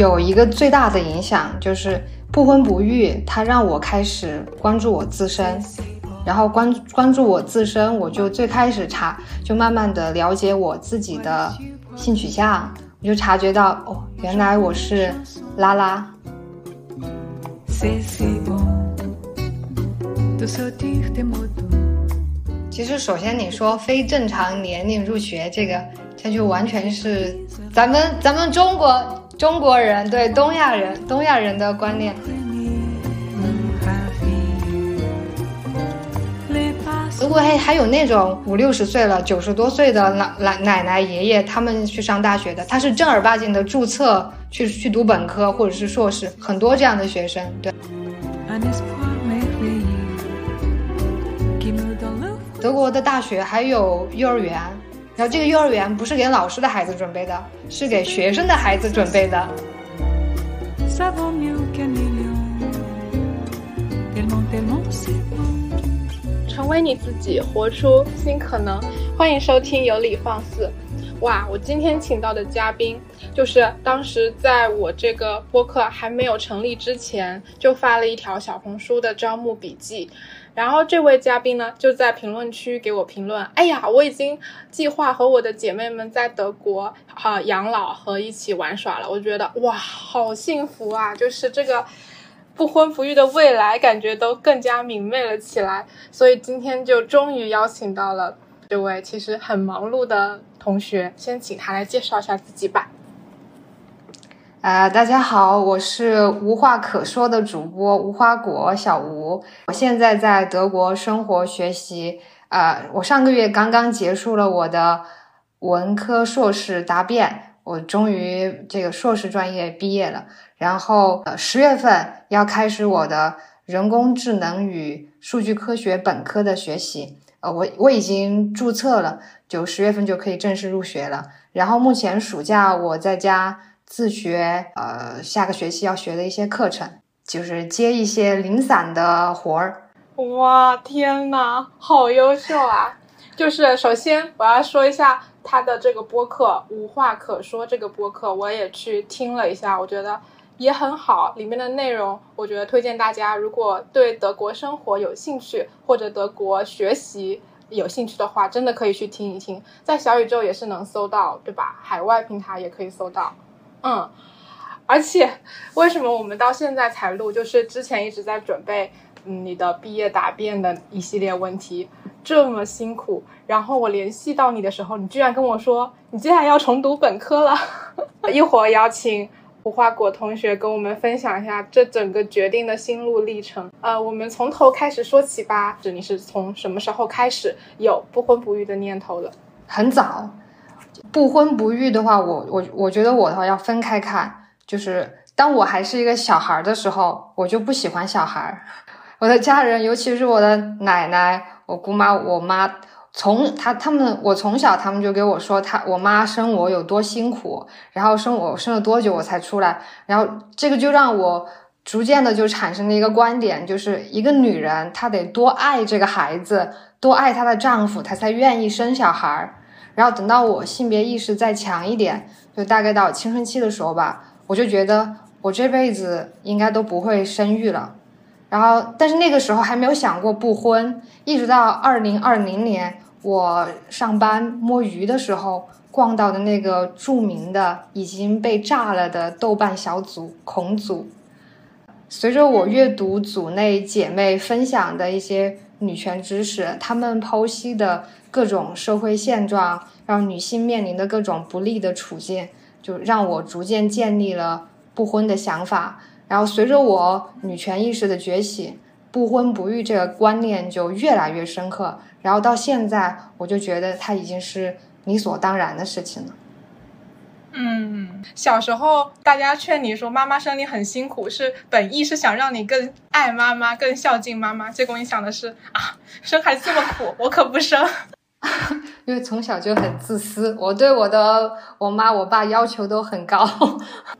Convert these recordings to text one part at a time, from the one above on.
有一个最大的影响就是不婚不育，它让我开始关注我自身，然后关关注我自身，我就最开始查，就慢慢的了解我自己的性取向，我就察觉到哦，原来我是拉拉。其实，首先你说非正常年龄入学，这个这就完全是咱们咱们中国中国人对东亚人东亚人的观念。如果还还有那种五六十岁了、九十多岁的奶奶奶爷爷，他们去上大学的，他是正儿八经的注册去去读本科或者是硕士，很多这样的学生，对。德国的大学还有幼儿园，然后这个幼儿园不是给老师的孩子准备的，是给学生的孩子准备的。成为你自己，活出新可能。欢迎收听有理放肆。哇，我今天请到的嘉宾，就是当时在我这个播客还没有成立之前，就发了一条小红书的招募笔记。然后这位嘉宾呢，就在评论区给我评论：“哎呀，我已经计划和我的姐妹们在德国哈养老和一起玩耍了。”我觉得哇，好幸福啊！就是这个不婚不育的未来，感觉都更加明媚了起来。所以今天就终于邀请到了这位其实很忙碌的同学，先请他来介绍一下自己吧。呃，大家好，我是无话可说的主播无花果小吴，我现在在德国生活学习。呃，我上个月刚刚结束了我的文科硕士答辩，我终于这个硕士专业毕业了。然后呃，十月份要开始我的人工智能与数据科学本科的学习。呃，我我已经注册了，就十月份就可以正式入学了。然后目前暑假我在家。自学，呃，下个学期要学的一些课程，就是接一些零散的活儿。哇，天呐，好优秀啊！就是首先我要说一下他的这个播客《无话可说》这个播客，我也去听了一下，我觉得也很好。里面的内容，我觉得推荐大家，如果对德国生活有兴趣或者德国学习有兴趣的话，真的可以去听一听。在小宇宙也是能搜到，对吧？海外平台也可以搜到。嗯，而且为什么我们到现在才录？就是之前一直在准备，嗯，你的毕业答辩的一系列问题，这么辛苦。然后我联系到你的时候，你居然跟我说你接下来要重读本科了。一会儿邀请无花果同学跟我们分享一下这整个决定的心路历程。呃，我们从头开始说起吧。你是从什么时候开始有不婚不育的念头的？很早。不婚不育的话，我我我觉得我的话要分开看。就是当我还是一个小孩的时候，我就不喜欢小孩。我的家人，尤其是我的奶奶、我姑妈、我妈，从他他们，我从小他们就给我说，他我妈生我有多辛苦，然后生我生了多久我才出来，然后这个就让我逐渐的就产生了一个观点，就是一个女人她得多爱这个孩子，多爱她的丈夫，她才愿意生小孩。然后等到我性别意识再强一点，就大概到青春期的时候吧，我就觉得我这辈子应该都不会生育了。然后，但是那个时候还没有想过不婚。一直到二零二零年，我上班摸鱼的时候，逛到的那个著名的已经被炸了的豆瓣小组“孔组”，随着我阅读组内姐妹分享的一些女权知识，她们剖析的。各种社会现状，让女性面临的各种不利的处境，就让我逐渐建立了不婚的想法。然后随着我女权意识的崛起，不婚不育这个观念就越来越深刻。然后到现在，我就觉得它已经是理所当然的事情了。嗯，小时候大家劝你说妈妈生你很辛苦，是本意是想让你更爱妈妈、更孝敬妈妈。结果你想的是啊，生孩子这么苦，我可不生。因为从小就很自私，我对我的我妈我爸要求都很高。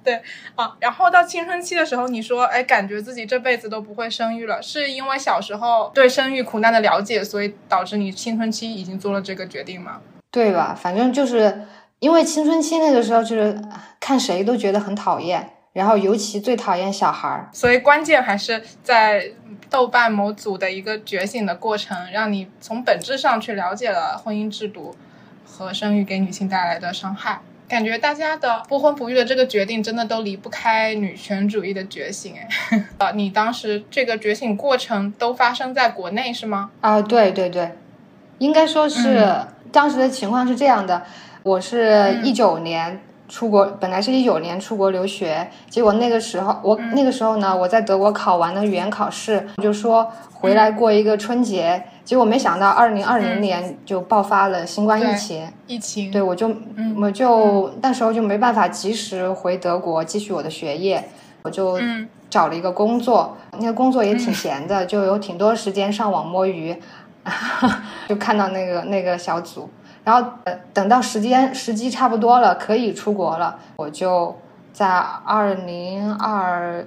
对啊，然后到青春期的时候，你说，哎，感觉自己这辈子都不会生育了，是因为小时候对生育苦难的了解，所以导致你青春期已经做了这个决定吗？对吧？反正就是因为青春期那个时候，就是看谁都觉得很讨厌，然后尤其最讨厌小孩儿。所以关键还是在豆瓣某组的一个觉醒的过程，让你从本质上去了解了婚姻制度和生育给女性带来的伤害。感觉大家的不婚不育的这个决定，真的都离不开女权主义的觉醒。哎，呃，你当时这个觉醒过程都发生在国内是吗？啊，对对对，应该说是当时的情况是这样的。我是一九年出国，本来是一九年出国留学，结果那个时候我那个时候呢，我在德国考完了语言考试，就说回来过一个春节。结果没想到，二零二零年就爆发了新冠疫情。疫情，对我就我就那时候就没办法及时回德国继续我的学业，我就找了一个工作，那个工作也挺闲的，就有挺多时间上网摸鱼，就看到那个那个小组，然后等到时间时机差不多了，可以出国了，我就在二零二。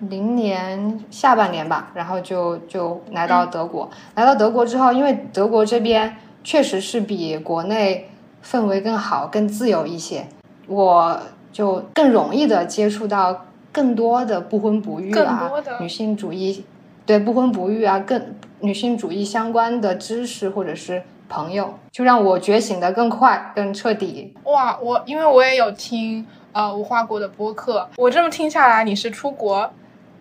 零年下半年吧，然后就就来到德国。来到德国之后，因为德国这边确实是比国内氛围更好、更自由一些，我就更容易的接触到更多的不婚不育啊、女性主义，对不婚不育啊、更女性主义相关的知识或者是朋友，就让我觉醒的更快、更彻底。哇，我因为我也有听呃无花果的播客，我这么听下来，你是出国。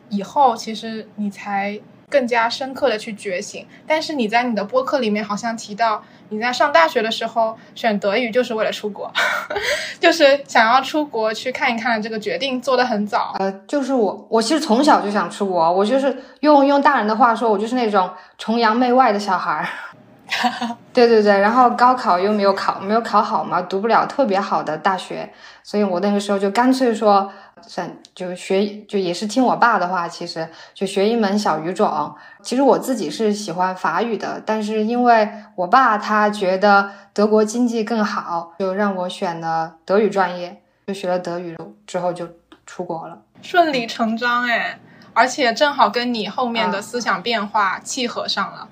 以后其实你才更加深刻的去觉醒，但是你在你的播客里面好像提到你在上大学的时候选德语就是为了出国，就是想要出国去看一看这个决定做得很早。呃，就是我，我其实从小就想出国，我就是用用大人的话说，我就是那种崇洋媚外的小孩儿。对对对，然后高考又没有考，没有考好嘛，读不了特别好的大学，所以我那个时候就干脆说。算就学就也是听我爸的话，其实就学一门小语种。其实我自己是喜欢法语的，但是因为我爸他觉得德国经济更好，就让我选了德语专业，就学了德语之后就出国了，顺理成章哎，而且正好跟你后面的思想变化契合上了，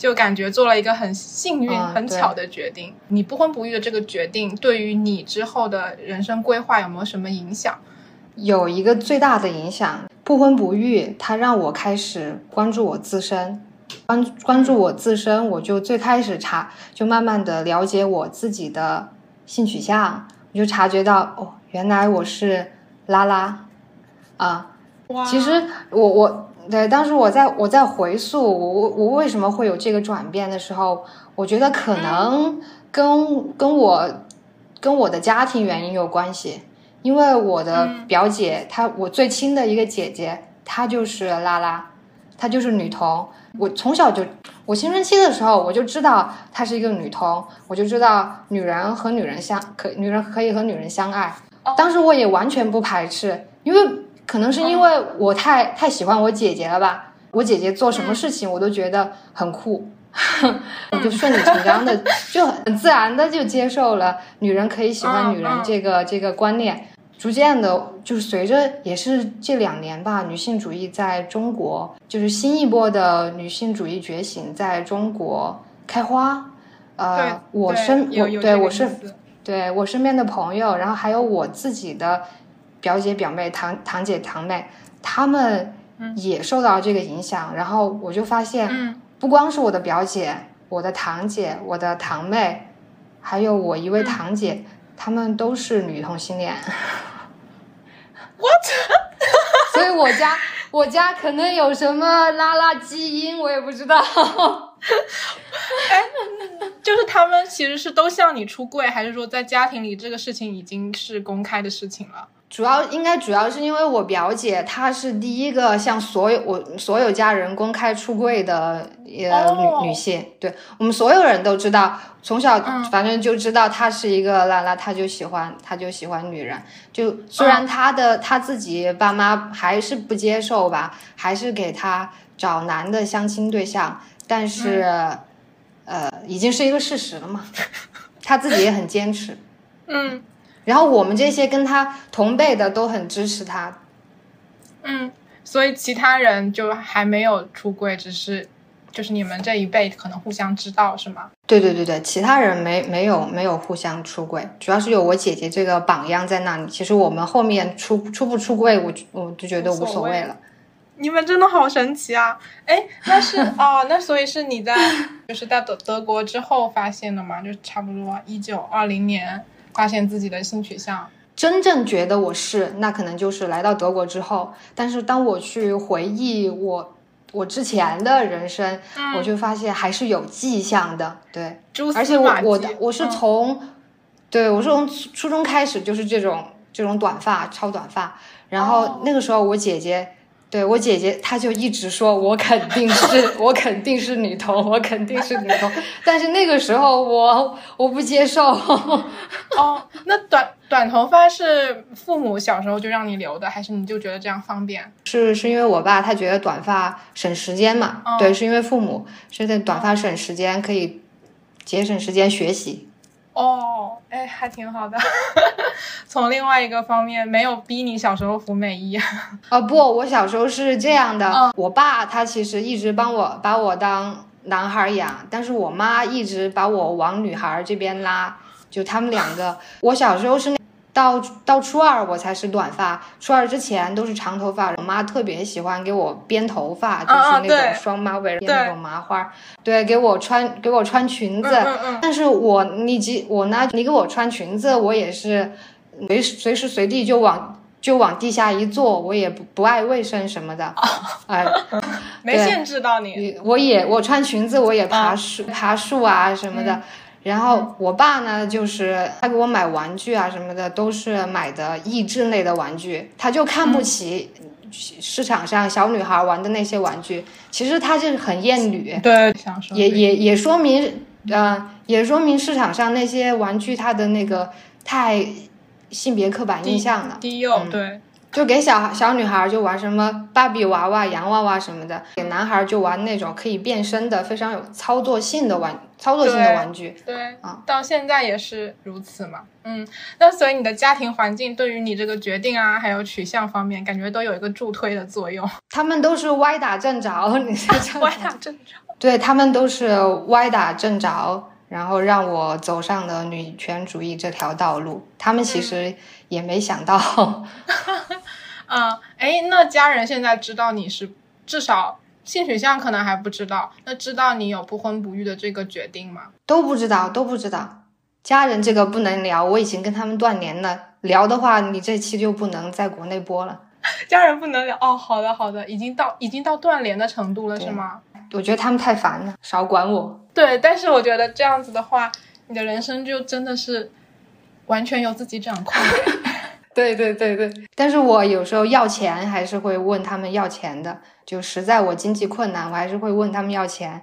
就感觉做了一个很幸运、很巧的决定。你不婚不育的这个决定，对于你之后的人生规划有没有什么影响？有一个最大的影响，不婚不育，它让我开始关注我自身，关关注我自身，我就最开始查，就慢慢的了解我自己的性取向，我就察觉到，哦，原来我是拉拉，啊，其实我我对当时我在我在回溯我我为什么会有这个转变的时候，我觉得可能跟跟我跟我的家庭原因有关系。因为我的表姐，她我最亲的一个姐姐，她就是拉拉，她就是女同。我从小就，我青春期的时候我就知道她是一个女同，我就知道女人和女人相可，女人可以和女人相爱。当时我也完全不排斥，因为可能是因为我太太喜欢我姐姐了吧。我姐姐做什么事情我都觉得很酷，我就顺理成章的 就很自然的就接受了女人可以喜欢女人这个这个观念。逐渐的，就是随着也是这两年吧，女性主义在中国就是新一波的女性主义觉醒在中国开花。呃，我身我对我是对我身边的朋友，然后还有我自己的表姐表妹、堂堂姐堂妹，他们也受到这个影响。然后我就发现，不光是我的表姐、我的堂姐、我的堂妹，还有我一位堂姐，她们都是女同性恋。What？所以我家我家可能有什么拉拉基因，我也不知道。哎，就是他们其实是都向你出柜，还是说在家庭里这个事情已经是公开的事情了？主要应该主要是因为我表姐她是第一个向所有我所有家人公开出柜的呃女女性，对我们所有人都知道，从小反正就知道她是一个拉拉，她就喜欢她就喜欢女人，就虽然她的她自己爸妈还是不接受吧，还是给她找男的相亲对象，但是呃已经是一个事实了嘛，她自己也很坚持，嗯。然后我们这些跟他同辈的都很支持他，嗯，所以其他人就还没有出柜，只是就是你们这一辈可能互相知道是吗？对对对对，其他人没没有没有互相出柜，主要是有我姐姐这个榜样在那里。其实我们后面出出不出柜，我我就觉得无所谓了。你们真的好神奇啊！哎，那是 哦，那所以是你在就是在德德国之后发现的吗？就差不多一九二零年发现自己的性取向。真正觉得我是，那可能就是来到德国之后。但是当我去回忆我我之前的人生，我就发现还是有迹象的。对，而且我我我是从，对我是从初中开始就是这种这种短发超短发，然后那个时候我姐姐。对我姐姐，她就一直说我肯定是 我肯定是女同，我肯定是女同。但是那个时候我我不接受。哦，那短短头发是父母小时候就让你留的，还是你就觉得这样方便？是是因为我爸他觉得短发省时间嘛？对，是因为父母是在短发省时间，可以节省时间学习。哦，哎，还挺好的。从另外一个方面，没有逼你小时候服美役。啊，不，我小时候是这样的。我爸他其实一直帮我把我当男孩养，但是我妈一直把我往女孩这边拉。就他们两个，我小时候是。到到初二我才是短发，初二之前都是长头发。我妈特别喜欢给我编头发，就是那种双马尾编那种麻花，对，给我穿给我穿裙子。但是我你即我呢，你给我穿裙子，我也是随随时随地就往就往地下一坐，我也不不爱卫生什么的。哎，没限制到你，我也我穿裙子，我也爬树爬树啊什么的。然后我爸呢，就是他给我买玩具啊什么的，都是买的益智类的玩具，他就看不起市场上小女孩玩的那些玩具。其实他就是很厌女，对，也也也说明，呃，也说明市场上那些玩具它的那个太性别刻板印象了，低幼，对。就给小小女孩就玩什么芭比娃娃、洋娃娃什么的，给男孩就玩那种可以变身的、非常有操作性的玩操作性的玩具。对，啊，到现在也是如此嘛。嗯，那所以你的家庭环境对于你这个决定啊，还有取向方面，感觉都有一个助推的作用。他们都是歪打正着，你 歪打正着。对他们都是歪打正着，然后让我走上了女权主义这条道路。他们其实。也没想到，嗯，哎，那家人现在知道你是至少性取向可能还不知道，那知道你有不婚不育的这个决定吗？都不知道，都不知道。家人这个不能聊，我已经跟他们断联了。聊的话，你这期就不能在国内播了。家人不能聊哦，好的好的，已经到已经到断联的程度了，是吗？我觉得他们太烦了，少管我。对，但是我觉得这样子的话，你的人生就真的是。完全由自己掌控。对对对对，但是我有时候要钱还是会问他们要钱的，就实在我经济困难，我还是会问他们要钱。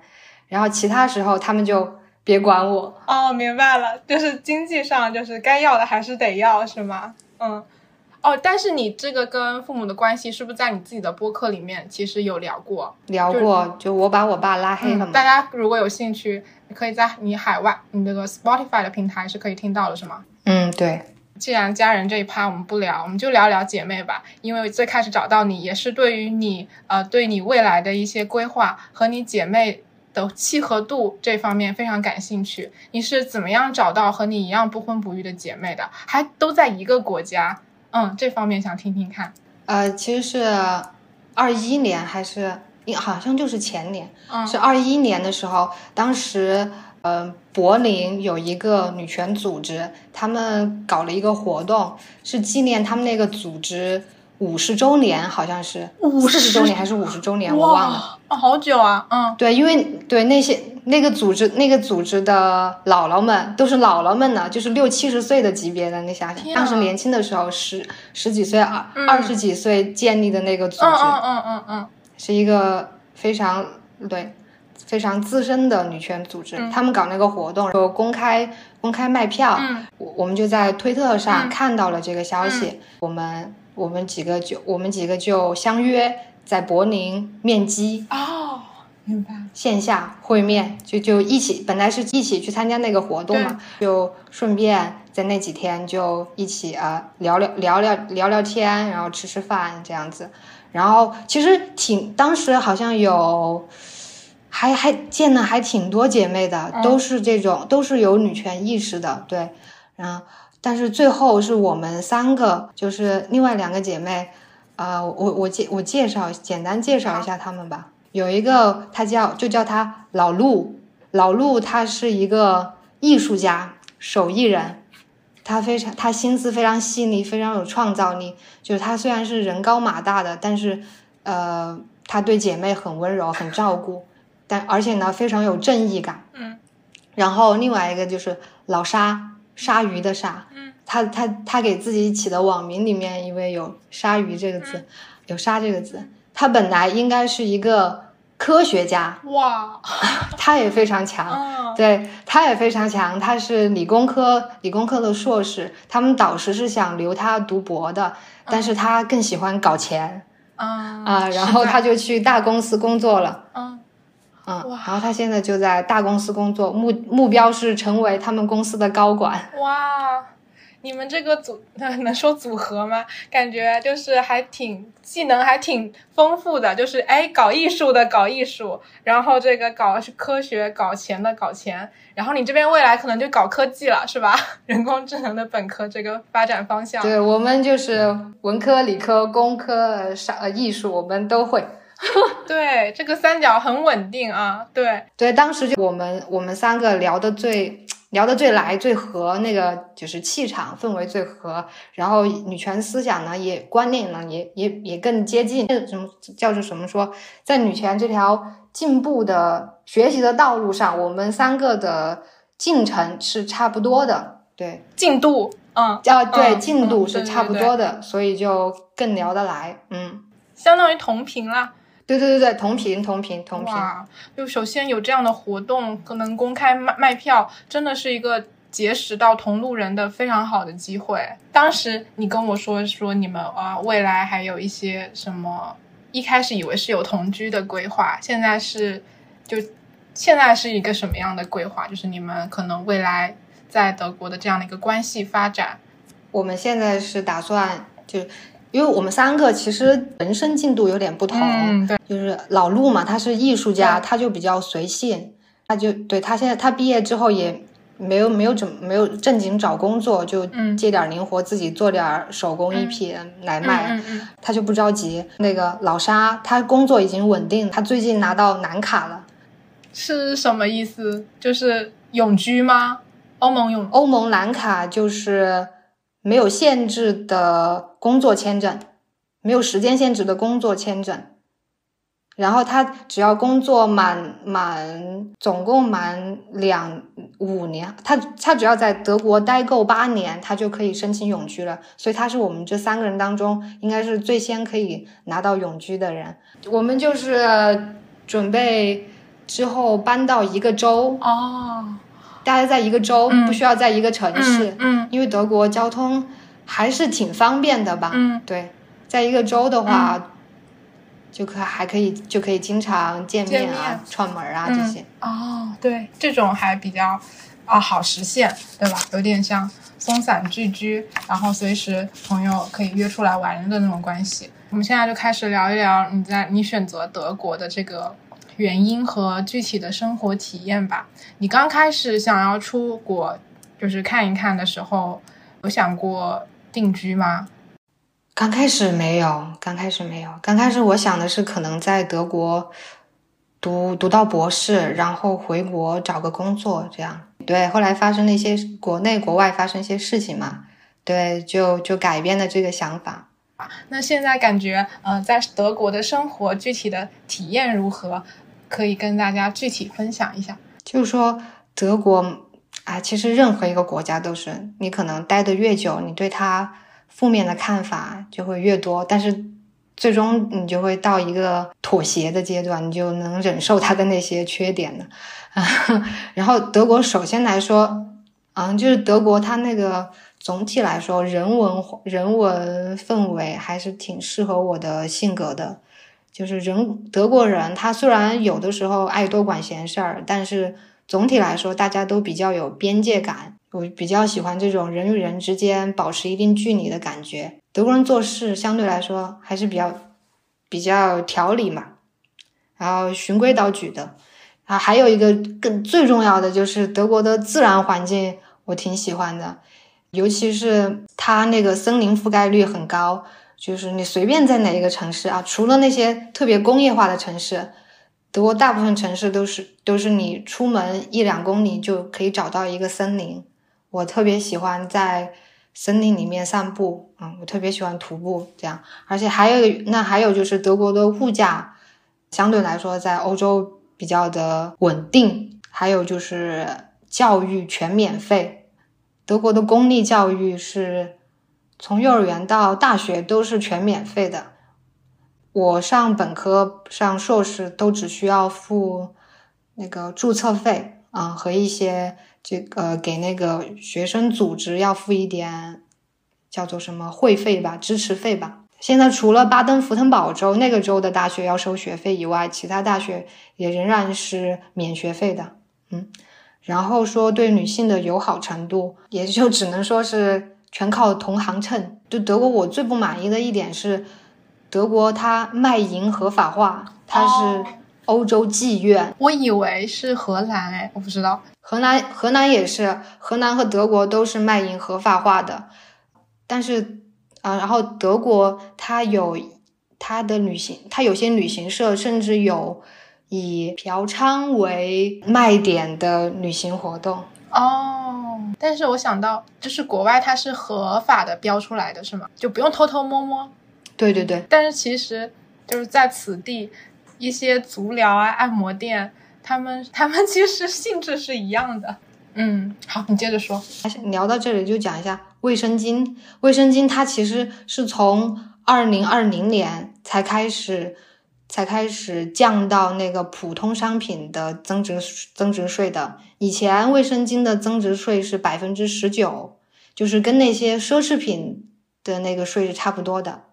然后其他时候他们就别管我。哦，明白了，就是经济上就是该要的还是得要，是吗？嗯。哦，但是你这个跟父母的关系是不是在你自己的播客里面其实有聊过？聊过，就我把我爸拉黑了嘛。大家如果有兴趣，可以在你海外你那个 Spotify 的平台是可以听到的，是吗？嗯，对。既然家人这一趴我们不聊，我们就聊聊姐妹吧。因为最开始找到你，也是对于你呃，对你未来的一些规划和你姐妹的契合度这方面非常感兴趣。你是怎么样找到和你一样不婚不育的姐妹的？还都在一个国家？嗯，这方面想听听看。呃，其实是二一年还是好像就是前年，是二一年的时候，当时。嗯，柏林有一个女权组织，他们搞了一个活动，是纪念他们那个组织五十周年，好像是。五十周年还是五十周年，我忘了。哦，好久啊，嗯，对，因为对那些那个组织那个组织的姥姥们都是姥姥们呢，就是六七十岁的级别的，你想想，当时年轻的时候十十几岁二二十几岁建立的那个组织，嗯嗯嗯嗯，是一个非常对。非常资深的女权组织，他们搞那个活动，就公开公开卖票，我我们就在推特上看到了这个消息，我们我们几个就我们几个就相约在柏林面基哦，明白，线下会面，就就一起，本来是一起去参加那个活动嘛，就顺便在那几天就一起啊聊聊聊聊聊聊天，然后吃吃饭这样子，然后其实挺当时好像有。还还见了还挺多姐妹的，都是这种都是有女权意识的，对，嗯，但是最后是我们三个，就是另外两个姐妹，呃，我我介我介绍简单介绍一下她们吧。有一个她叫就叫她老陆，老陆她是一个艺术家、手艺人，她非常她心思非常细腻，非常有创造力。就是她虽然是人高马大的，但是呃，她对姐妹很温柔，很照顾。但而且呢，非常有正义感。嗯，然后另外一个就是老鲨，鲨鱼的鲨。嗯，他他他给自己起的网名里面因为有鲨鱼这个字，有鲨这个字。他本来应该是一个科学家，哇，他也非常强。对，他也非常强。他是理工科理工科的硕士，他们导师是想留他读博的，但是他更喜欢搞钱。啊啊，然后他就去大公司工作了。嗯。嗯，然后他现在就在大公司工作，目目标是成为他们公司的高管。哇，你们这个组 能说组合吗？感觉就是还挺技能还挺丰富的，就是哎，搞艺术的搞艺术，然后这个搞是科学，搞钱的搞钱，然后你这边未来可能就搞科技了，是吧？人工智能的本科这个发展方向。对我们就是文科、理科、工科、啥呃艺术，我们都会。对，这个三角很稳定啊。对对，当时就我们我们三个聊的最聊得最来最合，那个就是气场氛围最合，然后女权思想呢也观念呢也也也更接近。什么叫做什么说，在女权这条进步的学习的道路上，我们三个的进程是差不多的。对，进度，嗯，啊，对，进度是差不多的，所以就更聊得来。嗯，相当于同频啦。对对对对，同频同频同频。哇，就首先有这样的活动，可能公开卖卖票，真的是一个结识到同路人的非常好的机会。当时你跟我说说你们啊，未来还有一些什么？一开始以为是有同居的规划，现在是就现在是一个什么样的规划？就是你们可能未来在德国的这样的一个关系发展。我们现在是打算就。因为我们三个其实人生进度有点不同，嗯，对，就是老陆嘛，他是艺术家，他就比较随性，他就对他现在他毕业之后也没有没有怎没有正经找工作，就接点零活，自己做点手工艺品来卖，他就不着急。那个老沙他工作已经稳定，他最近拿到蓝卡了，是什么意思？就是永居吗？欧盟永欧盟蓝卡就是。没有限制的工作签证，没有时间限制的工作签证，然后他只要工作满满，总共满两五年，他他只要在德国待够八年，他就可以申请永居了。所以他是我们这三个人当中，应该是最先可以拿到永居的人。我们就是准备之后搬到一个州哦。大家在一个州，不需要在一个城市，嗯，因为德国交通还是挺方便的吧，嗯，对，在一个州的话，就可还可以就可以经常见面啊、串门啊这些。哦，对，这种还比较啊好实现，对吧？有点像松散聚居，然后随时朋友可以约出来玩的那种关系。我们现在就开始聊一聊你在你选择德国的这个。原因和具体的生活体验吧。你刚开始想要出国，就是看一看的时候，有想过定居吗？刚开始没有，刚开始没有。刚开始我想的是可能在德国读读到博士，然后回国找个工作这样。对，后来发生了一些国内国外发生一些事情嘛，对，就就改变了这个想法。那现在感觉，呃，在德国的生活具体的体验如何？可以跟大家具体分享一下，就是说德国啊，其实任何一个国家都是，你可能待得越久，你对它负面的看法就会越多，但是最终你就会到一个妥协的阶段，你就能忍受它的那些缺点了。然后德国首先来说，嗯，就是德国它那个总体来说人文人文氛围还是挺适合我的性格的。就是人德国人，他虽然有的时候爱多管闲事儿，但是总体来说，大家都比较有边界感。我比较喜欢这种人与人之间保持一定距离的感觉。德国人做事相对来说还是比较比较条理嘛，然后循规蹈矩的。啊，还有一个更最重要的就是德国的自然环境，我挺喜欢的，尤其是它那个森林覆盖率很高，就是你随便在哪一个城市啊，除了那些特别工业化的城市，德国大部分城市都是都是你出门一两公里就可以找到一个森林。我特别喜欢在森林里面散步，嗯，我特别喜欢徒步这样，而且还有那还有就是德国的物价相对来说在欧洲比较的稳定，还有就是教育全免费，德国的公立教育是从幼儿园到大学都是全免费的，我上本科上硕士都只需要付那个注册费啊和一些。这个给那个学生组织要付一点，叫做什么会费吧，支持费吧。现在除了巴登符腾堡州那个州的大学要收学费以外，其他大学也仍然是免学费的。嗯，然后说对女性的友好程度，也就只能说是全靠同行称。就德国，我最不满意的一点是，德国它卖淫合法化，它是欧洲妓院。我以为是荷兰，哎，我不知道。荷兰，荷兰也是，荷兰和德国都是卖淫合法化的，但是，啊，然后德国它有它的旅行，它有些旅行社甚至有以嫖娼为卖点的旅行活动。哦，但是我想到，就是国外它是合法的标出来的是吗？就不用偷偷摸摸。对对对。但是其实就是在此地一些足疗啊、按摩店。他们他们其实性质是一样的，嗯，好，你接着说。聊到这里就讲一下卫生巾。卫生巾它其实是从二零二零年才开始才开始降到那个普通商品的增值增值税的。以前卫生巾的增值税是百分之十九，就是跟那些奢侈品的那个税是差不多的。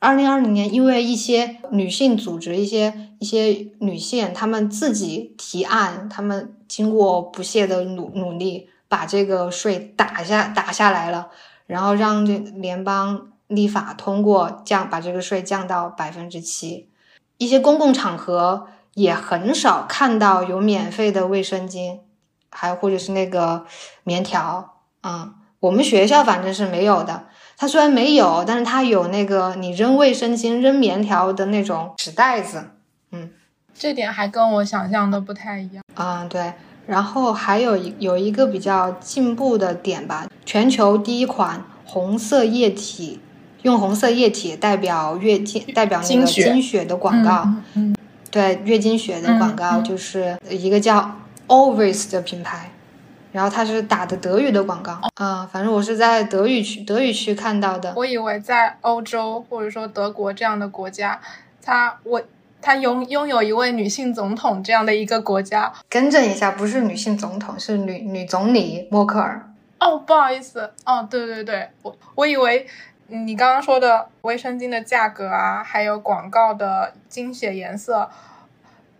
二零二零年，因为一些女性组织、一些一些女性，她们自己提案，她们经过不懈的努努力，把这个税打下打下来了，然后让这联邦立法通过降把这个税降到百分之七。一些公共场合也很少看到有免费的卫生巾，还或者是那个棉条啊，我们学校反正是没有的。它虽然没有，但是它有那个你扔卫生巾、扔棉条的那种纸袋子，嗯，这点还跟我想象的不太一样啊。对，然后还有一有一个比较进步的点吧，全球第一款红色液体，用红色液体代表月经、代表那个经血的广告，嗯，对，月经血的广告就是一个叫 Always 的品牌。然后他是打的德语的广告啊，反正我是在德语区德语区看到的。我以为在欧洲或者说德国这样的国家，他我他拥拥有一位女性总统这样的一个国家。更正一下，不是女性总统，是女女总理默克尔。哦，不好意思，哦，对对对，我我以为你刚刚说的卫生巾的价格啊，还有广告的精血颜色。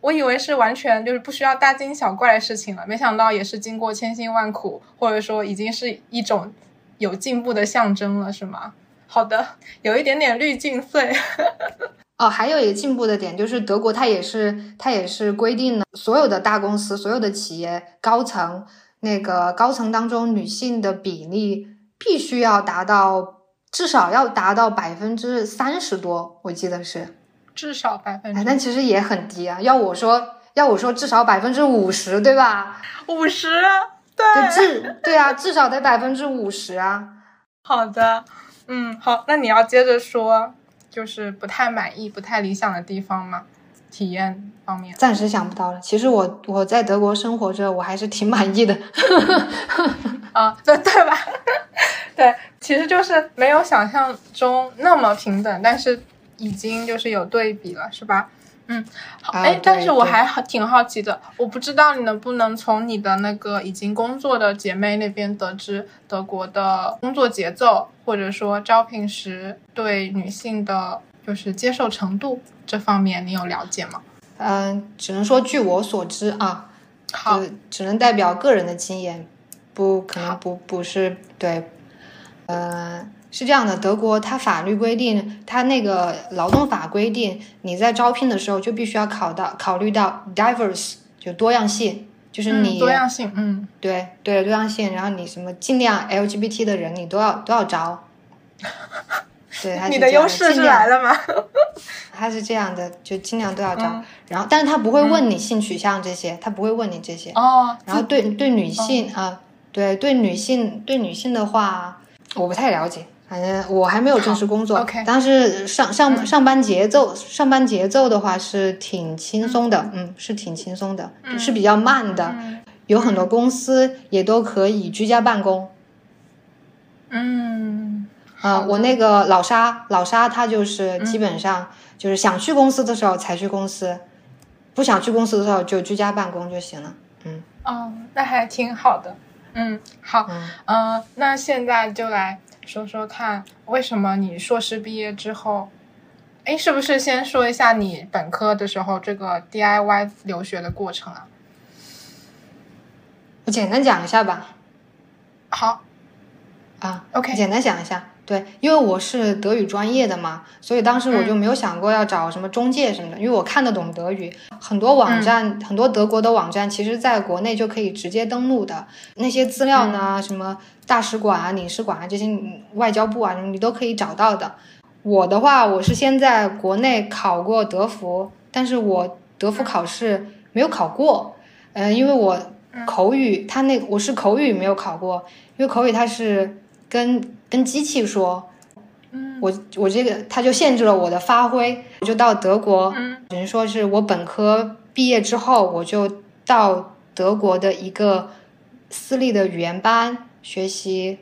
我以为是完全就是不需要大惊小怪的事情了，没想到也是经过千辛万苦，或者说已经是一种有进步的象征了，是吗？好的，有一点点滤镜碎。哦，还有一个进步的点就是德国，它也是它也是规定了所有的大公司、所有的企业高层那个高层当中女性的比例必须要达到至少要达到百分之三十多，我记得是。至少百分之，但其实也很低啊。要我说，要我说，至少百分之五十，对吧？五十，对，至对啊，至少得百分之五十啊。好的，嗯，好，那你要接着说，就是不太满意、不太理想的地方吗？体验方面，暂时想不到了。其实我我在德国生活着，我还是挺满意的。啊，对对吧？对，其实就是没有想象中那么平等，但是。已经就是有对比了，是吧？嗯，好，哎，但是我还挺好奇的，我不知道你能不能从你的那个已经工作的姐妹那边得知德国的工作节奏，或者说招聘时对女性的就是接受程度这方面，你有了解吗？嗯，只能说据我所知啊，好，只能代表个人的经验，不可能不不是对，呃。是这样的，德国它法律规定，它那个劳动法规定，你在招聘的时候就必须要考到考虑到 diverse，就就多样性，就是你、嗯多样性，嗯，对对多样性，然后你什么尽量 LGBT 的人你都要都要招。对，你的优势是来了吗？他是这样的，就尽量都要招。嗯然后，但是他不会问你性取向这些，他不会问你这些。哦，然后对对女性啊、对对女性对女性的话，我不太了解，反正我还没有正式工作。好，OK 但是上上上班节奏上班节奏的话是挺轻松的，嗯，是挺轻松的，是比较慢的。嗯有很多公司也都可以居家办公。嗯，啊、我那个老沙，老沙他就是基本上就是想去公司的时候才去公司，不想去公司的时候就居家办公就行了。嗯哦，那还挺好的。嗯，好，嗯，呃，那现在就来说说看，为什么你硕士毕业之后，哎，是不是先说一下你本科的时候这个 DIY 留学的过程啊？我简单讲一下吧。好啊，OK，简单讲一下。对，因为我是德语专业的嘛，所以当时我就没有想过要找什么中介什么的，因为我看得懂德语，很多网站，很多德国的网站，其实在国内就可以直接登录的。那些资料呢，什么大使馆啊、领事馆啊这些，外交部啊，你都可以找到的。我的话，我是先在国内考过德福，但是我德福考试没有考过，嗯、因为我口语，他那我是口语没有考过，因为口语它是跟跟机器说，嗯我我这个他就限制了我的发挥，我就到德国，嗯。只能说是我本科毕业之后，我就到德国的一个私立的语言班学习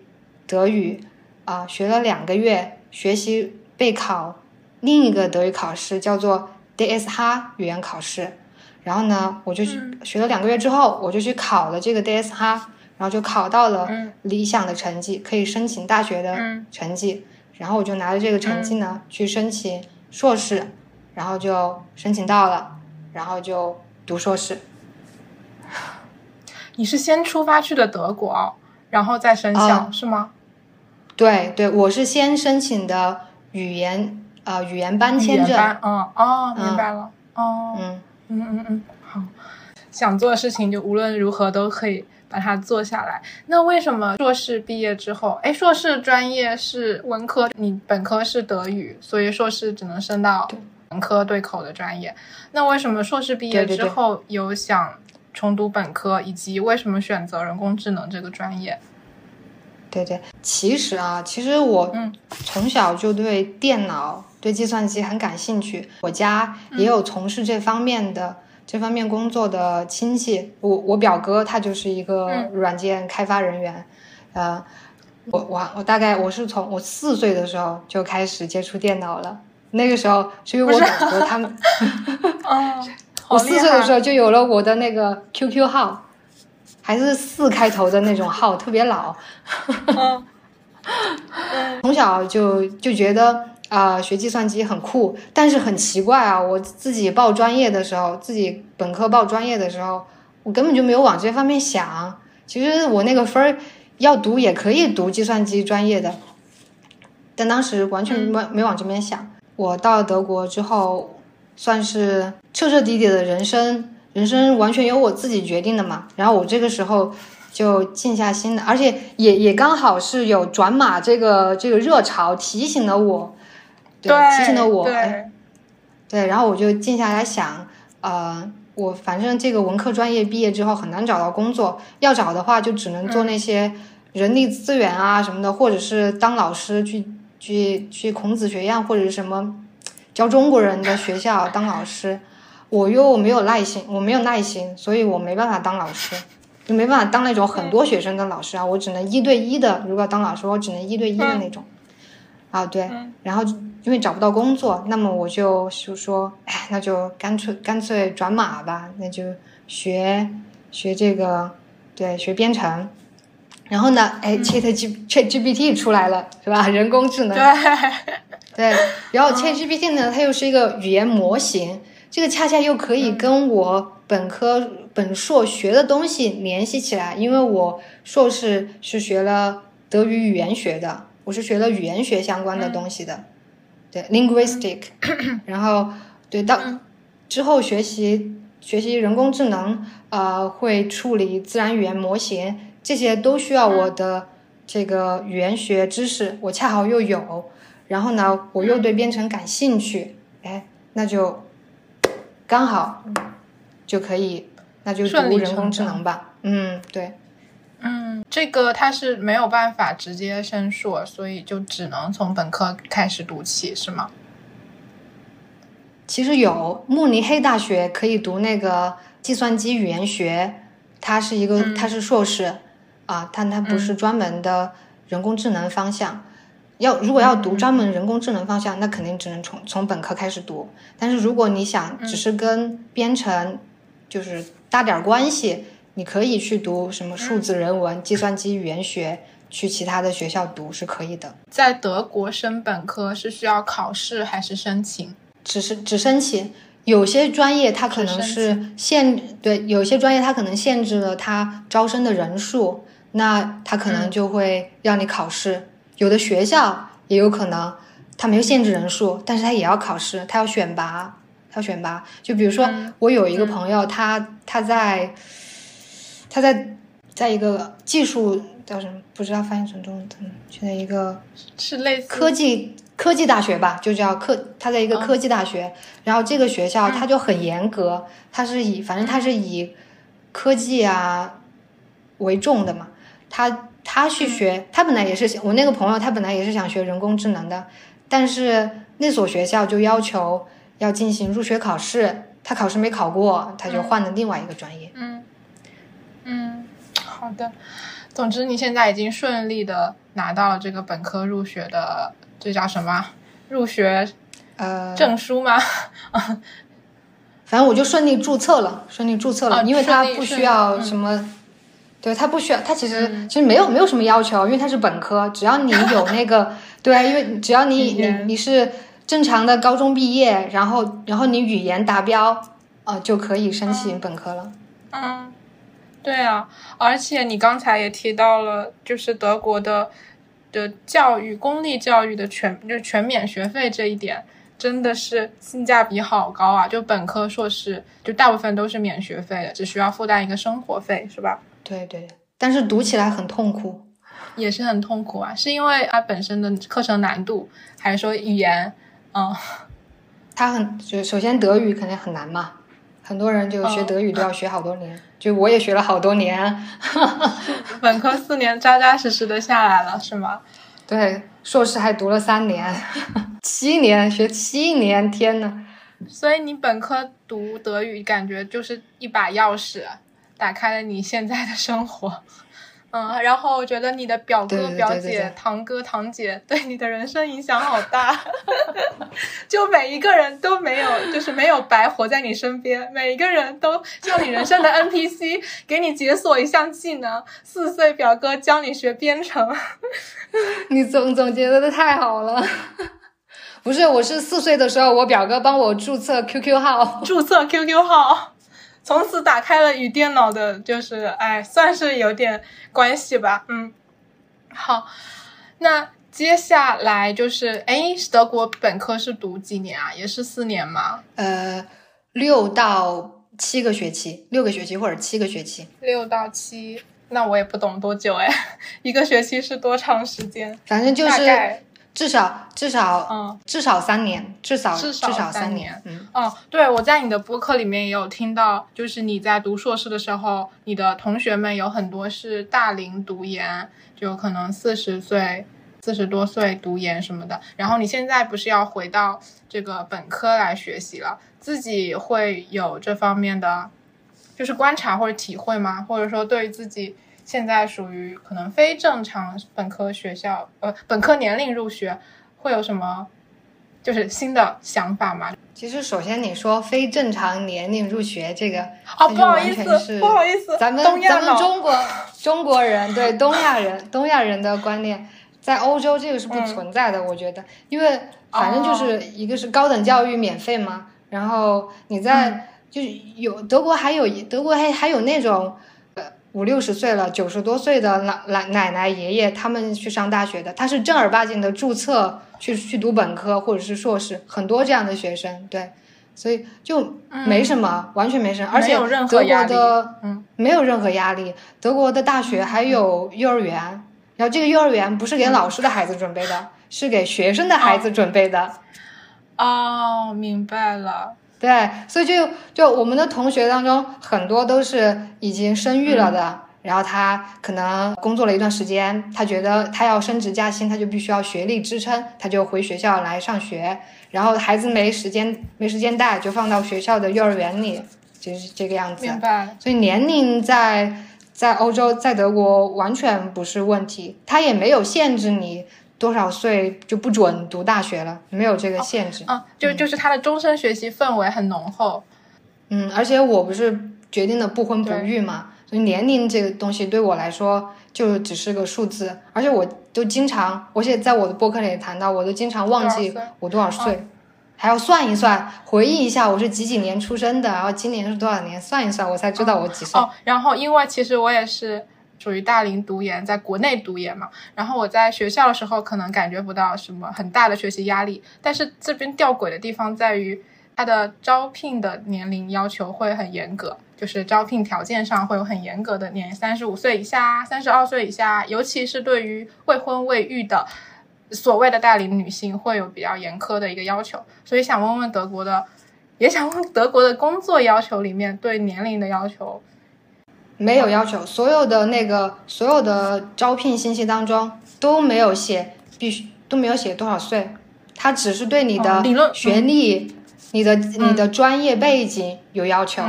德语，啊、学了两个月，学习备考另一个德语考试，叫做 DSH 语言考试。然后呢，我就去学了两个月之后，我就去考了这个 DSH，然后就考到了嗯理想的成绩，可以申请大学的嗯成绩。然后我就拿着这个成绩呢，去申请硕士，然后就申请到了，然后就读硕士。你是先出发去的德国哦，然后再升校、啊是吗？对对，我是先申请的语言呃语言班语签证，嗯，哦，嗯明白了，哦，嗯，嗯嗯嗯，好，想做的事情就无论如何都可以把它做下来。那为什么硕士毕业之后，哎，硕士专业是文科，你本科是德语，所以硕士只能升到文科对口的专业。那为什么硕士毕业之后有想重读本科，以及为什么选择人工智能这个专业？对对。其实啊，其实我嗯从小就对电脑、对计算机很感兴趣，我家也有从事这方面的。这方面工作的亲戚，我我表哥他就是一个嗯软件开发人员，呃，我我我大概我是从我四岁的时候就开始接触电脑了，那个时候是因为我表哥他们 哦，我四岁的时！候就有了我的那个 QQ 号，还是四开头的那种号，特别老。嗯从小就就觉得啊、呃学计算机很酷，但是很奇怪啊，我自己报专业的时候，自己本科报专业的时候，我根本就没有往这方面想。其实我那个分儿要读也可以读计算机专业的，但当时完全没、没往这边想。我到德国之后，算是彻彻底底的人生，人生完全由我自己决定的嘛。然后我这个时候就静下心来，而且也也刚好是有转码这个这个热潮提醒了我，对，提醒了我，哎对，然后我就静下来想，呃，我反正这个文科专业毕业之后很难找到工作，要找的话就只能做那些人力资源啊什么的，或者是当老师去去去孔子学院或者是什么教中国人的学校当老师。我又没有耐心，我没有耐心，所以我没办法当老师，就没办法当那种很多学生的老师啊，我只能一对一的。如果当老师，我只能一对一的那种。啊，对，然后因为找不到工作，那么我就就说，哎，那就干脆干脆转码吧，那就学学这个，对，学编程。然后呢，哎，Chat G Chat GPT 出来了，是吧？人工智能。对，对，然后 ChatGPT 呢，它又是一个语言模型，这个恰恰又可以跟我本科本硕学的东西联系起来，因为我硕士是学了德语语言学的，我是学了语言学相关的东西的，对，linguistic，然后对到之后学习学习人工智能，呃，会处理自然语言模型，这些都需要我的这个语言学知识，我恰好又有。然后呢，我又对编程感兴趣，哎，那就刚好就可以，那就读人工智能吧。嗯，对。嗯，这个他是没有办法直接升硕，所以就只能从本科开始读起，是吗？其实有慕尼黑大学可以读那个计算机语言学，它是一个，它是硕士啊，但它不是专门的人工智能方向。要如果要读专门人工智能方向，那肯定只能从从本科开始读。但是如果你想只是跟编程就是搭点关系。你可以去读什么数字人文、计算机语言学，去其他的学校读是可以的。在德国升本科是需要考试还是申请？只是只申请。有些专业它可能是限对，有些专业它可能限制了它招生的人数，那它可能就会让你考试。有的学校也有可能它没有限制人数，但是它也要考试，它要选拔，它要选拔。就比如说我有一个朋友，他他在。他在在一个技术叫什么？不知道翻译成中文，就在一个是类似科技科技大学吧，就叫科。他在一个科技大学，然后这个学校他就很严格，他是以反正他是以科技啊为重的嘛。他他去学，他本来也是我那个朋友，他本来也是想学人工智能的，但是那所学校就要求要进行入学考试，他考试没考过，他就换了另外一个专业。嗯。嗯，好的。总之，你现在已经顺利的拿到了这个本科入学的，这叫什么？入学呃证书吗？反正我就顺利注册了，顺利注册了，因为他不需要什么，对他不需要，他其实其实没有没有什么要求，因为他是本科，只要你有那个对，因为只要你你你是正常的高中毕业，然后然后你语言达标啊，就可以申请本科了。嗯。对啊，而且你刚才也提到了，就是德国的的教育，公立教育的全就全免学费这一点，真的是性价比好高啊！就本科、硕士，就大部分都是免学费的，只需要负担一个生活费，是吧？对对，但是读起来很痛苦，也是很痛苦啊！是因为它本身的课程难度，还是说语言？嗯，他很就首先德语肯定很难嘛。很多人就学德语都要学好多年，就我也学了好多年，本科四年扎扎实实的下来了，是吗？对，硕士还读了三年，七年学七年，天呐。所以你本科读德语，感觉就是一把钥匙，打开了你现在的生活。嗯，然后我觉得你的表哥、表姐、堂哥、堂姐对你的人生影响好大，就每一个人都没有，就是没有白活在你身边，每一个人都像你人生的 NPC，给你解锁一项技能。四岁表哥教你学编程，你总总结的太好了。不是，我是四岁的时候，我表哥帮我注册 QQ 号，注册 QQ 号。从此打开了与电脑的，就是哎，算是有点关系吧。嗯，好，那接下来就是哎，德国本科是读几年啊？也是四年吗？呃，六到七个学期，六个学期或者七个学期。六到七，那我也不懂多久哎，一个学期是多长时间？反正就是。至少至少嗯，至少三年，至少至少三年。嗯哦，对，我在你的播客里面也有听到，就是你在读硕士的时候，你的同学们有很多是大龄读研，就可能四十岁、四十多岁读研什么的。然后你现在不是要回到这个本科来学习了，自己会有这方面的就是观察或者体会吗？或者说对于自己？现在属于可能非正常本科学校，呃，本科年龄入学会有什么就是新的想法吗？其实，首先你说非正常年龄入学这个，哦，不好意思，不好意思，咱们咱们中国中国人对东亚人东亚人的观念，在欧洲这个是不存在的，我觉得，因为反正就是一个是高等教育免费嘛，然后你在就是有德国还有德国还还有那种。五六十岁了，九十多岁的奶奶奶奶爷爷，他们去上大学的，他是正儿八经的注册去去读本科或者是硕士，很多这样的学生。对，所以就没什么，完全没什么。而且德国的嗯没有任何压力，德国的大学还有幼儿园，然后这个幼儿园不是给老师的孩子准备的，是给学生的孩子准备的。哦，明白了。对，所以就就我们的同学当中，很多都是已经生育了的，然后他可能工作了一段时间，他觉得他要升职加薪，他就必须要学历支撑，他就回学校来上学，然后孩子没时间没时间带，就放到学校的幼儿园里，就是这个样子。明白。所以年龄在在欧洲，在德国完全不是问题，他也没有限制你多少岁就不准读大学了，没有这个限制。啊，就就是他的终身学习氛围很浓厚。嗯，而且我不是决定了不婚不育嘛，所以年龄这个东西对我来说就只是个数字，而且我都经常，我现在在我的播客里也谈到，我都经常忘记我多少岁，还要算一算，回忆一下我是几几年出生的，然后今年是多少年，算一算我才知道我几岁。哦，然后因为其实我也是属于大龄读研，在国内读研嘛，然后我在学校的时候可能感觉不到什么很大的学习压力，但是这边吊诡的地方在于它的招聘的年龄要求会很严格。就是招聘条件上会有很严格的年，三十五岁以下、三十二岁以下，尤其是对于未婚未育的所谓的大龄女性，会有比较严苛的一个要求。所以想问问德国的，也想问德国的工作要求里面对年龄的要求没有要求，所有的那个所有的招聘信息当中都没有写必须都没有写多少岁，他只是对你哦的学历、你的你的专业背景有要求，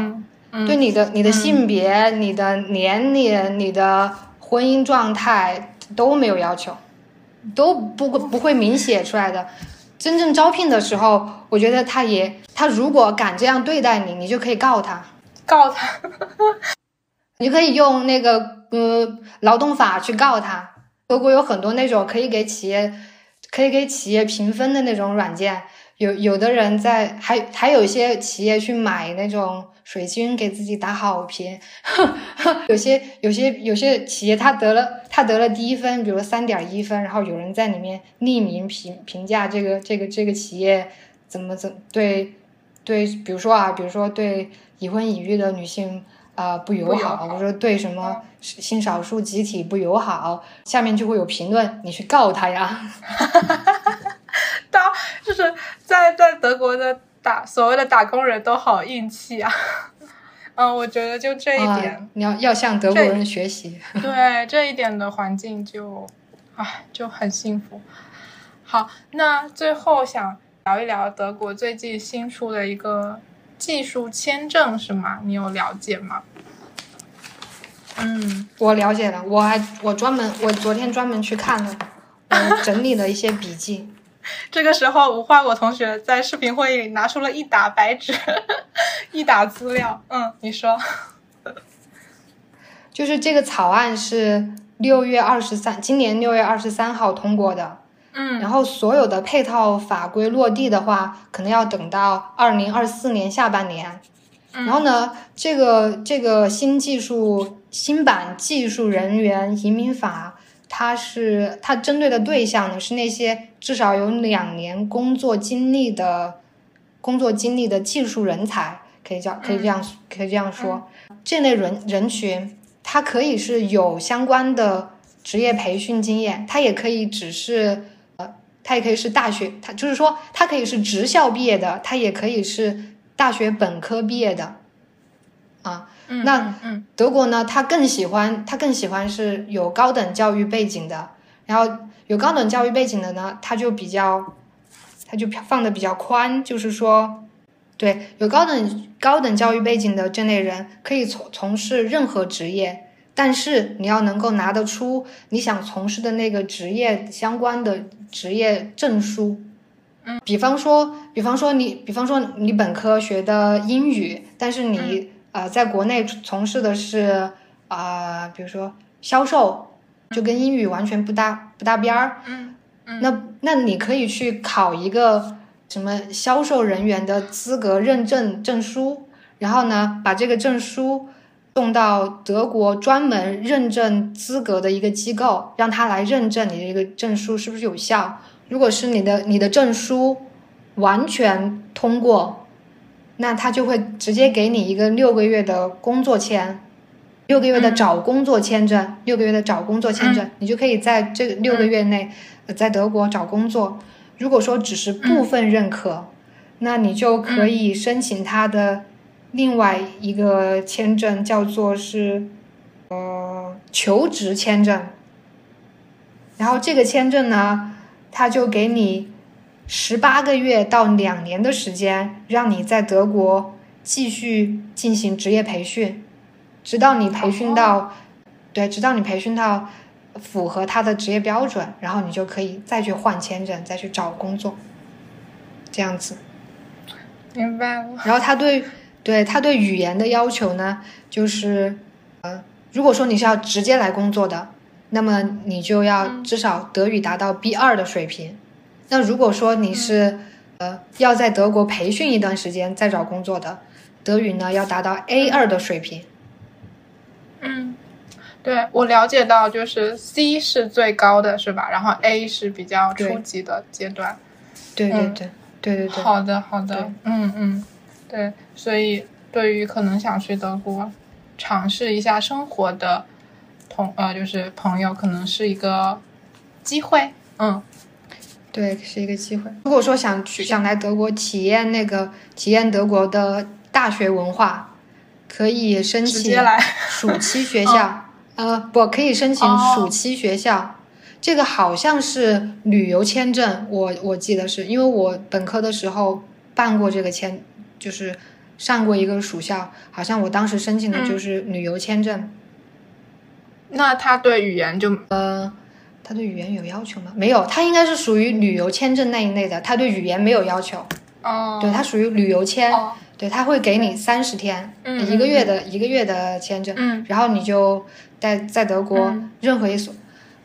对你的你的性别、你的年龄、你的婚姻状态都没有要求，都不会不会明写出来的。真正招聘的时候，我觉得他也他如果敢这样对待你，你就可以告他。告他。你可以用那个呃劳动法去告他。德国有很多那种可以给企业可以给企业评分的那种软件，有有的人在还还有一些企业去买那种水军给自己打好评，有些有些有些企业他得了他得了低分，比如三点一分，然后有人在里面匿名评评价这个这个这个企业怎么怎对对，比如说啊，比如说对已婚已育的女性。啊、不友好，不友好或者说对什么性少数集体不友好，下面就会有评论，你去告他呀。打就是在在德国的打所谓的打工人都好硬气啊。嗯，我觉得就这一点，啊、你要要向德国人学习。对这一点的环境就，啊，就很幸福。好，那最后想聊一聊德国最近新出的一个技术签证是吗？你有了解吗？嗯，我了解了，我还我专门我昨天专门去看了，我 整理了一些笔记。这个时候无花果同学在视频会议里拿出了一沓白纸，一沓资料。嗯，你说。就是这个草案是六月二十三，今年六月二十三号通过的。嗯，然后所有的配套法规落地的话，可能要等到二零二四年下半年。然后呢，这个这个新技术新版技术人员移民法，它是它针对的对象呢是那些至少有两年工作经历的工作经历的技术人才，可以叫可以这样可以这样说，这类人人群，他可以是有相关的职业培训经验，他也可以只是呃，他也可以是大学，他就是说他可以是职校毕业的，他也可以是大学本科毕业的，啊，嗯那德国呢，他更喜欢他更喜欢是有高等教育背景的，然后有高等教育背景的呢，他就比较，他就放的比较宽，就是说，对，有高等高等教育背景的这类人可以从从事任何职业，但是你要能够拿得出你想从事的那个职业相关的职业证书。嗯，比方说，比方说你，比方说你本科学的英语，但是你、呃在国内从事的是啊、比如说销售，就跟英语完全不搭不搭边儿。嗯嗯那那你可以去考一个什么销售人员的资格认证证书，然后呢，把这个证书送到德国专门认证资格的一个机构，让他来认证你的一个证书是不是有效。如果是你的你的证书完全通过，那他就会直接给你一个六个月的工作签，六个月的找工作签证，六个月的找工作签证，你就可以在这六个月内、呃在德国找工作。如果说只是部分认可，那你就可以申请他的另外一个签证，叫做是呃求职签证。然后这个签证呢，他就给你十八个月到两年的时间，让你在德国继续进行职业培训，直到你培训到，对，直到你培训到符合他的职业标准，然后你就可以再去换签证，再去找工作，这样子。明白了。然后他对对他对语言的要求呢，就是呃，如果说你是要直接来工作的，那么你就要至少德语达到 B 二的水平。那如果说你是呃要在德国培训一段时间再找工作的，德语呢要达到 A 二的水平。嗯，对我了解到，就是 C 是最高的，是吧？然后 A 是比较初级的阶段。对对对对对对。好的好的，嗯嗯，对，所以对于可能想去德国尝试一下生活的同呃就是朋友，可能是一个机会。嗯对，是一个机会。如果说想去想来德国体验那个体验德国的大学文化，可以申请暑期学校。呃，不可以申请哦暑期学校。这个好像是旅游签证，我我记得是因为我本科的时候办过这个签，就是上过一个暑校，好像我当时申请的就是旅游签证。那他对语言就他对语言有要求吗？没有，他应该是属于旅游签证那一类的，他对语言没有要求。哦，对，他属于旅游签，哦对，他会给你三十天，嗯一个月的一个月的签证，嗯然后你就在在德国嗯任何一所，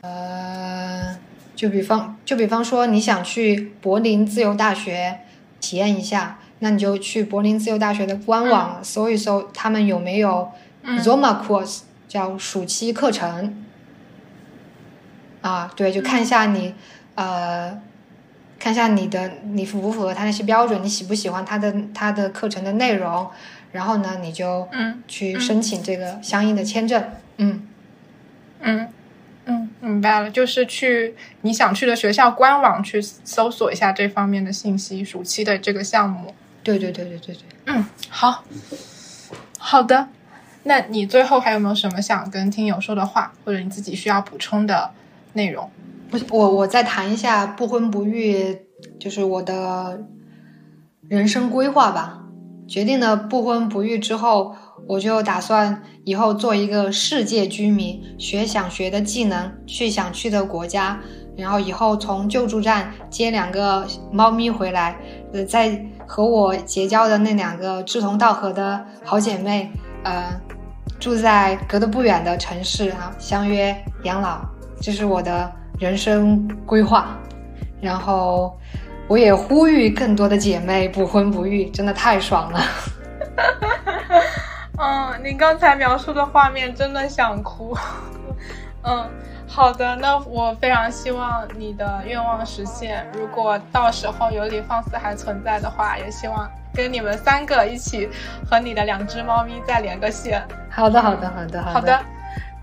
呃，就比方就比方说你想去柏林自由大学体验一下，那你就去柏林自由大学的官网搜一搜，他们有没有嗯 Sommerkurs，叫暑期课程。啊，对，就看一下你，呃，看一下你的你符不符合他那些标准，你喜不喜欢他的他的课程的内容，然后呢，你就嗯去申请这个相应的签证。嗯，嗯嗯，明白了，就是去你想去的学校官网去搜索一下这方面的信息，暑期的这个项目。对对对对对对。嗯，好，好的。那你最后还有没有什么想跟听友说的话，或者你自己需要补充的内容？我我我再谈一下不婚不育，就是我的人生规划吧。决定了不婚不育之后，我就打算以后做一个世界居民，学想学的技能，去想去的国家，然后以后从救助站接两个猫咪回来，呃，再和我结交的那两个志同道合的好姐妹，呃，住在隔得不远的城市啊，相约养老。这是我的人生规划。然后，我也呼吁更多的姐妹不婚不育，真的太爽了。嗯，你刚才描述的画面真的想哭。嗯，好的，那我非常希望你的愿望实现。如果到时候尤里放肆还存在的话，也希望跟你们三个一起和你的两只猫咪再连个线。好的，好的，好的，好的。好的，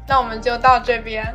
那我们就到这边。